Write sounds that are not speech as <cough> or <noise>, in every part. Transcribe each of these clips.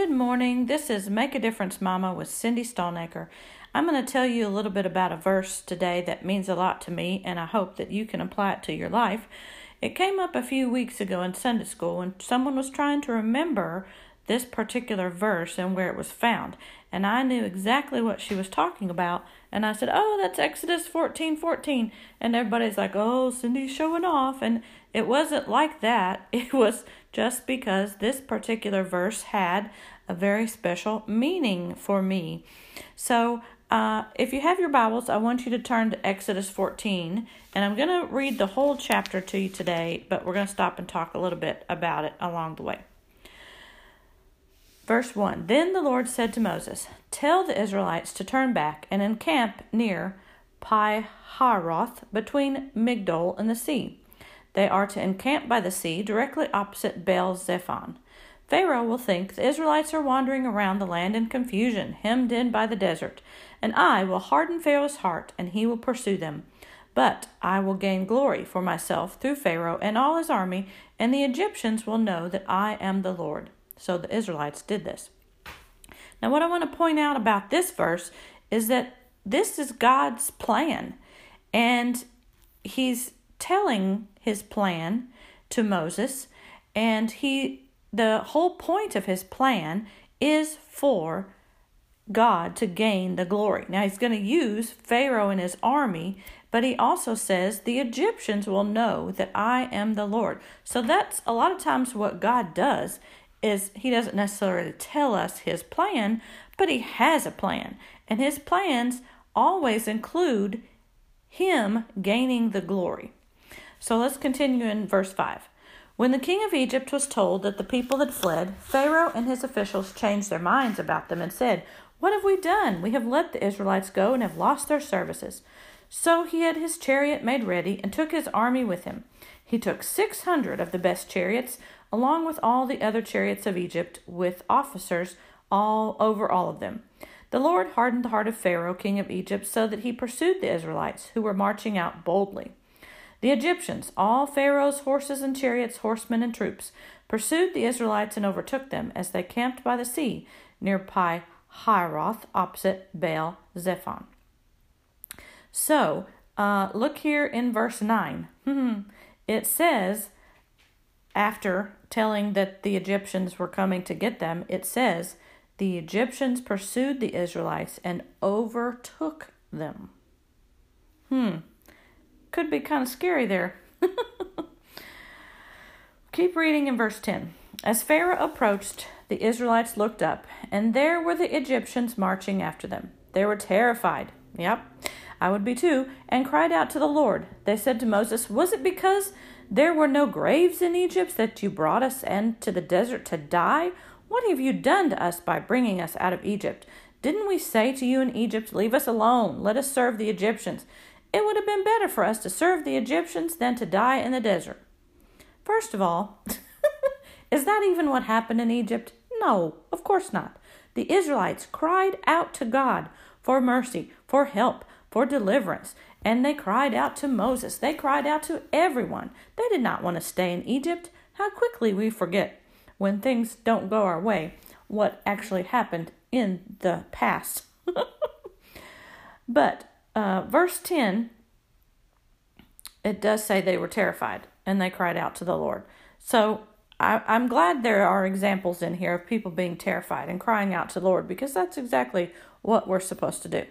Good morning. This is Make a Difference Mama with Cindy Stallnaker. I'm going to tell you a little bit about a verse today that means a lot to me, and I hope that you can apply it to your life. It came up a few weeks ago in Sunday school when someone was trying to remember this particular verse and where it was found. And I knew exactly what she was talking about. And I said, Oh, that's Exodus 14 14. And everybody's like, Oh, Cindy's showing off. And it wasn't like that. <laughs> It was just because this particular verse had a very special meaning for me. So, uh, if you have your Bibles, I want you to turn to Exodus 14, and I'm going to read the whole chapter to you today, but we're going to stop and talk a little bit about it along the way. Verse 1 Then the Lord said to Moses, Tell the Israelites to turn back and encamp near Pi Haroth between Migdol and the sea. They are to encamp by the sea directly opposite Baal Zephon. Pharaoh will think the Israelites are wandering around the land in confusion, hemmed in by the desert, and I will harden Pharaoh's heart, and he will pursue them. But I will gain glory for myself through Pharaoh and all his army, and the Egyptians will know that I am the Lord. So the Israelites did this. Now, what I want to point out about this verse is that this is God's plan, and He's telling His plan to Moses, and He the whole point of his plan is for God to gain the glory. Now he's going to use Pharaoh and his army, but he also says the Egyptians will know that I am the Lord. So that's a lot of times what God does is he doesn't necessarily tell us his plan, but he has a plan. And his plans always include him gaining the glory. So let's continue in verse 5. When the king of Egypt was told that the people had fled, Pharaoh and his officials changed their minds about them and said, What have we done? We have let the Israelites go and have lost their services. So he had his chariot made ready and took his army with him. He took six hundred of the best chariots, along with all the other chariots of Egypt, with officers all over all of them. The Lord hardened the heart of Pharaoh, king of Egypt, so that he pursued the Israelites, who were marching out boldly. The Egyptians, all Pharaoh's horses and chariots, horsemen and troops, pursued the Israelites and overtook them as they camped by the sea near Pi Hahiroth, opposite Baal Zephon. So, uh, look here in verse 9. <laughs> it says, after telling that the Egyptians were coming to get them, it says, the Egyptians pursued the Israelites and overtook them. Hmm could be kind of scary there. <laughs> Keep reading in verse 10. As Pharaoh approached, the Israelites looked up, and there were the Egyptians marching after them. They were terrified. Yep, I would be too, and cried out to the Lord. They said to Moses, Was it because there were no graves in Egypt that you brought us into the desert to die? What have you done to us by bringing us out of Egypt? Didn't we say to you in Egypt, Leave us alone, let us serve the Egyptians? It would have been better for us to serve the Egyptians than to die in the desert. First of all, <laughs> is that even what happened in Egypt? No, of course not. The Israelites cried out to God for mercy, for help, for deliverance, and they cried out to Moses. They cried out to everyone. They did not want to stay in Egypt. How quickly we forget when things don't go our way what actually happened in the past. <laughs> but uh, verse 10, it does say they were terrified and they cried out to the Lord. So I, I'm glad there are examples in here of people being terrified and crying out to the Lord because that's exactly what we're supposed to do.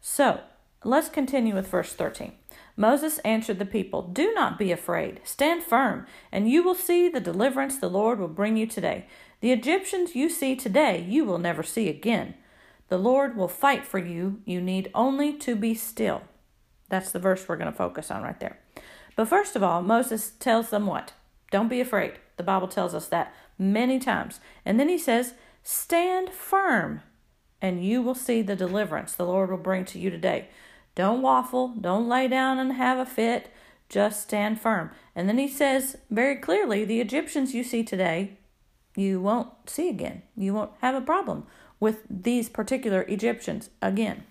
So let's continue with verse 13. Moses answered the people, Do not be afraid. Stand firm, and you will see the deliverance the Lord will bring you today. The Egyptians you see today, you will never see again. The Lord will fight for you. You need only to be still. That's the verse we're going to focus on right there. But first of all, Moses tells them what? Don't be afraid. The Bible tells us that many times. And then he says, Stand firm, and you will see the deliverance the Lord will bring to you today. Don't waffle. Don't lay down and have a fit. Just stand firm. And then he says very clearly the Egyptians you see today, you won't see again. You won't have a problem with these particular Egyptians again.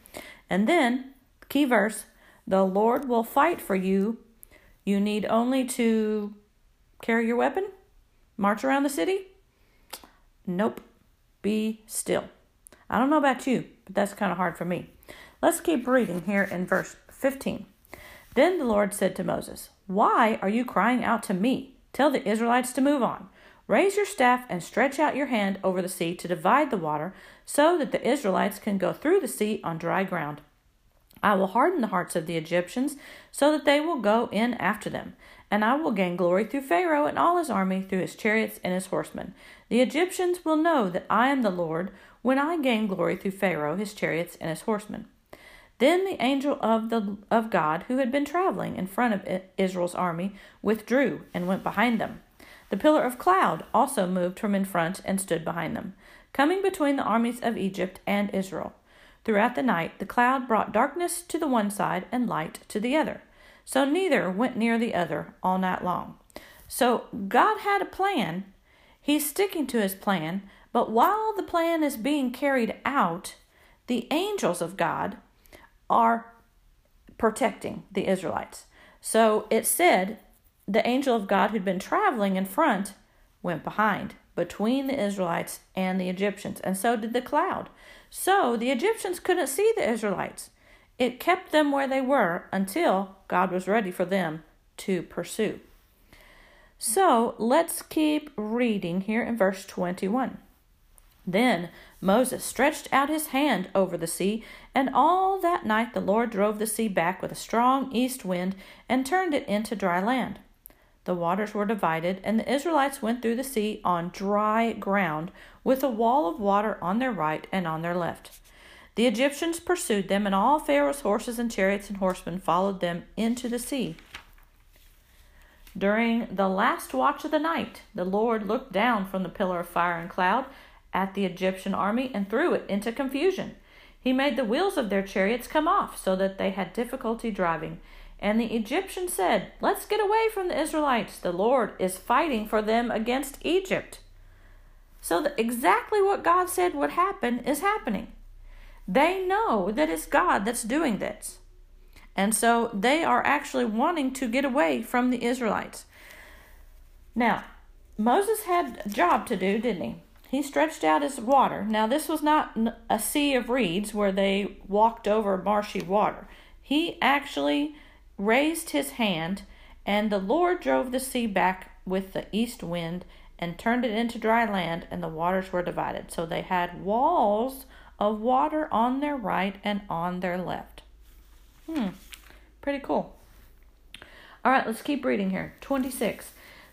And then, key verse, the Lord will fight for you. You need only to carry your weapon, march around the city. Nope. be still. I don't know about you, but that's kind of hard for me. Let's keep reading here in verse 15. Then the Lord said to Moses, Why are you crying out to me? Tell the Israelites to move on. Raise your staff and stretch out your hand over the sea to divide the water, so that the Israelites can go through the sea on dry ground. I will harden the hearts of the Egyptians, so that they will go in after them. And I will gain glory through Pharaoh and all his army, through his chariots and his horsemen. The Egyptians will know that I am the Lord when I gain glory through Pharaoh, his chariots, and his horsemen. Then the angel of the of God, who had been traveling in front of Israel's army, withdrew and went behind them. The pillar of cloud also moved from in front and stood behind them, coming between the armies of Egypt and Israel. Throughout the night, the cloud brought darkness to the one side and light to the other. So neither went near the other all night long. So God had a plan. He's sticking to his plan. But while the plan is being carried out, the angels of God are protecting the Israelites. So it said the angel of God who'd been traveling in front went behind between the Israelites and the Egyptians, and so did the cloud. So the Egyptians couldn't see the Israelites. It kept them where they were until God was ready for them to pursue. So let's keep reading here in verse 21. Then Moses stretched out his hand over the sea, and all that night the Lord drove the sea back with a strong east wind and turned it into dry land. The waters were divided, and the Israelites went through the sea on dry ground, with a wall of water on their right and on their left. The Egyptians pursued them, and all Pharaoh's horses and chariots and horsemen followed them into the sea. During the last watch of the night, the Lord looked down from the pillar of fire and cloud at the Egyptian army and threw it into confusion. He made the wheels of their chariots come off so that they had difficulty driving. And the Egyptians said, Let's get away from the Israelites. The Lord is fighting for them against Egypt. So, the, exactly what God said would happen is happening. They know that it's God that's doing this. And so they are actually wanting to get away from the Israelites. Now, Moses had a job to do, didn't he? He stretched out his water. Now, this was not a sea of reeds where they walked over marshy water. He actually raised his hand, and the Lord drove the sea back with the east wind and turned it into dry land, and the waters were divided. So they had walls of water on their right and on their left. Hmm, pretty cool. All right, let's keep reading here. 26.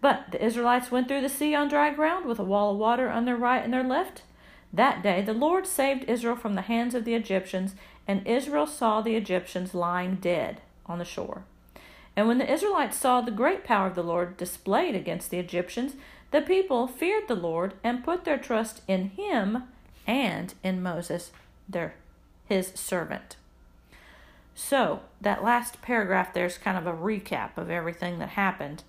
But the Israelites went through the sea on dry ground with a wall of water on their right and their left. That day the Lord saved Israel from the hands of the Egyptians, and Israel saw the Egyptians lying dead on the shore. And when the Israelites saw the great power of the Lord displayed against the Egyptians, the people feared the Lord and put their trust in him and in Moses, their his servant. So, that last paragraph there's kind of a recap of everything that happened.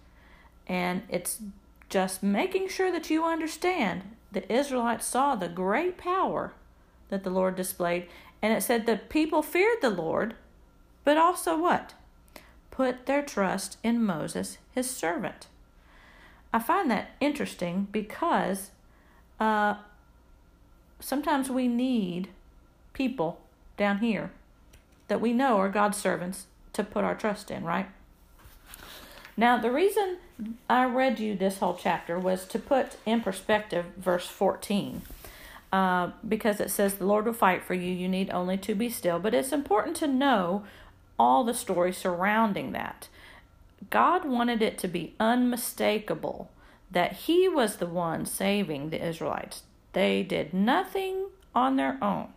And it's just making sure that you understand the Israelites saw the great power that the Lord displayed. And it said the people feared the Lord, but also what? Put their trust in Moses, his servant. I find that interesting because uh, sometimes we need people down here that we know are God's servants to put our trust in, right? Now, the reason I read you this whole chapter was to put in perspective verse 14. Uh, because it says the Lord will fight for you, you need only to be still. But it's important to know all the story surrounding that. God wanted it to be unmistakable that He was the one saving the Israelites. They did nothing on their own,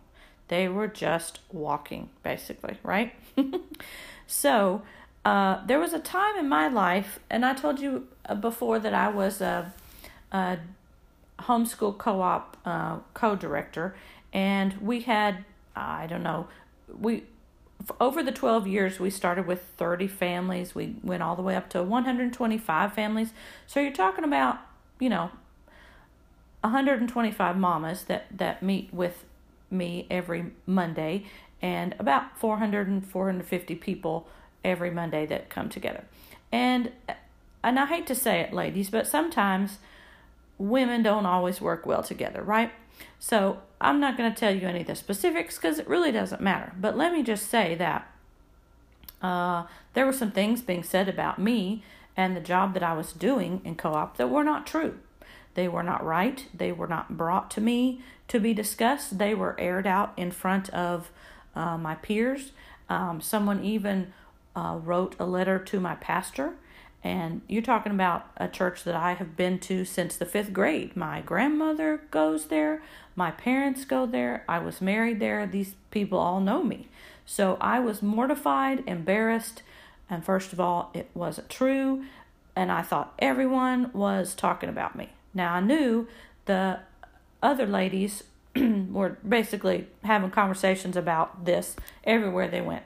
they were just walking, basically, right? <laughs> so, uh, there was a time in my life, and I told you uh, before that I was a, a homeschool co-op uh, co-director, and we had I don't know we over the 12 years we started with 30 families. We went all the way up to 125 families. So you're talking about you know 125 mamas that that meet with me every monday and about 400 and 450 people every monday that come together and and i hate to say it ladies but sometimes women don't always work well together right so I'm not going to tell you any of the specifics because it really doesn't matter. But let me just say that uh, there were some things being said about me and the job that I was doing in co op that were not true. They were not right. They were not brought to me to be discussed. They were aired out in front of uh, my peers. Um, someone even uh, wrote a letter to my pastor and you're talking about a church that I have been to since the fifth grade. My grandmother goes there, my parents go there, I was married there. These people all know me. So I was mortified, embarrassed, and first of all, it wasn't true. And I thought everyone was talking about me. Now I knew the other ladies <clears throat> were basically having conversations about this everywhere they went.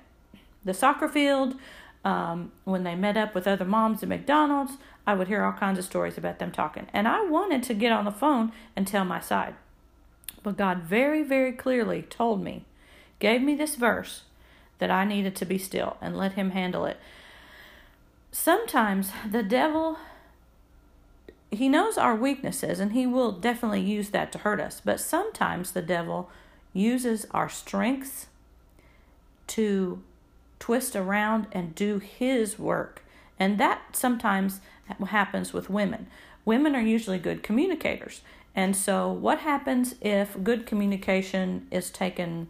The soccer field, um, when they met up with other moms at McDonald's, I would hear all kinds of stories about them talking. And I wanted to get on the phone and tell my side. But God very, very clearly told me, gave me this verse that I needed to be still and let Him handle it. Sometimes the devil, he knows our weaknesses and he will definitely use that to hurt us. But sometimes the devil uses our strengths to twist around and do his work. And that sometimes happens with women. Women are usually good communicators. And so, what happens if good communication is taken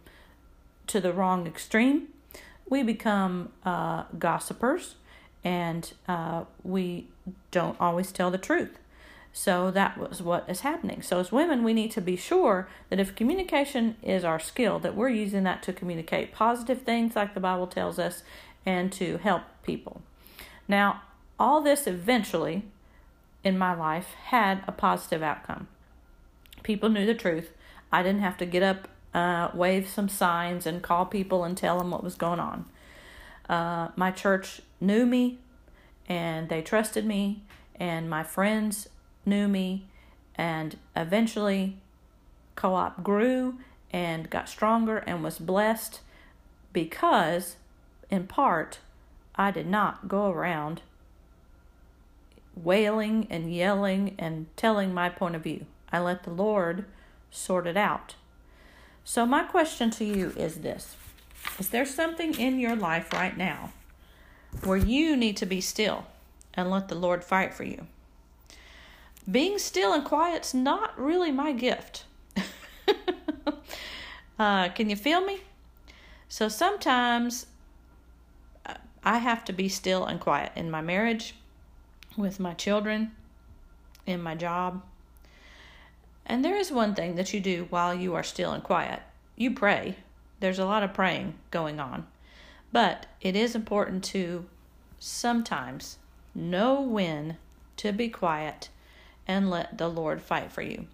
to the wrong extreme? We become uh, gossipers and uh, we don't always tell the truth. So that was what is happening. So as women, we need to be sure that if communication is our skill, that we're using that to communicate positive things like the Bible tells us and to help people. Now, all this eventually in my life had a positive outcome. People knew the truth. I didn't have to get up, uh, wave some signs, and call people and tell them what was going on. Uh, my church knew me and they trusted me, and my friends knew me, and eventually co op grew and got stronger and was blessed because, in part, I did not go around wailing and yelling and telling my point of view. I let the Lord sort it out. So, my question to you is this Is there something in your life right now where you need to be still and let the Lord fight for you? Being still and quiet's not really my gift. <laughs> uh, can you feel me? So sometimes uh, I have to be still and quiet in my marriage, with my children, in my job. And there is one thing that you do while you are still and quiet you pray. There's a lot of praying going on. But it is important to sometimes know when to be quiet and let the Lord fight for you.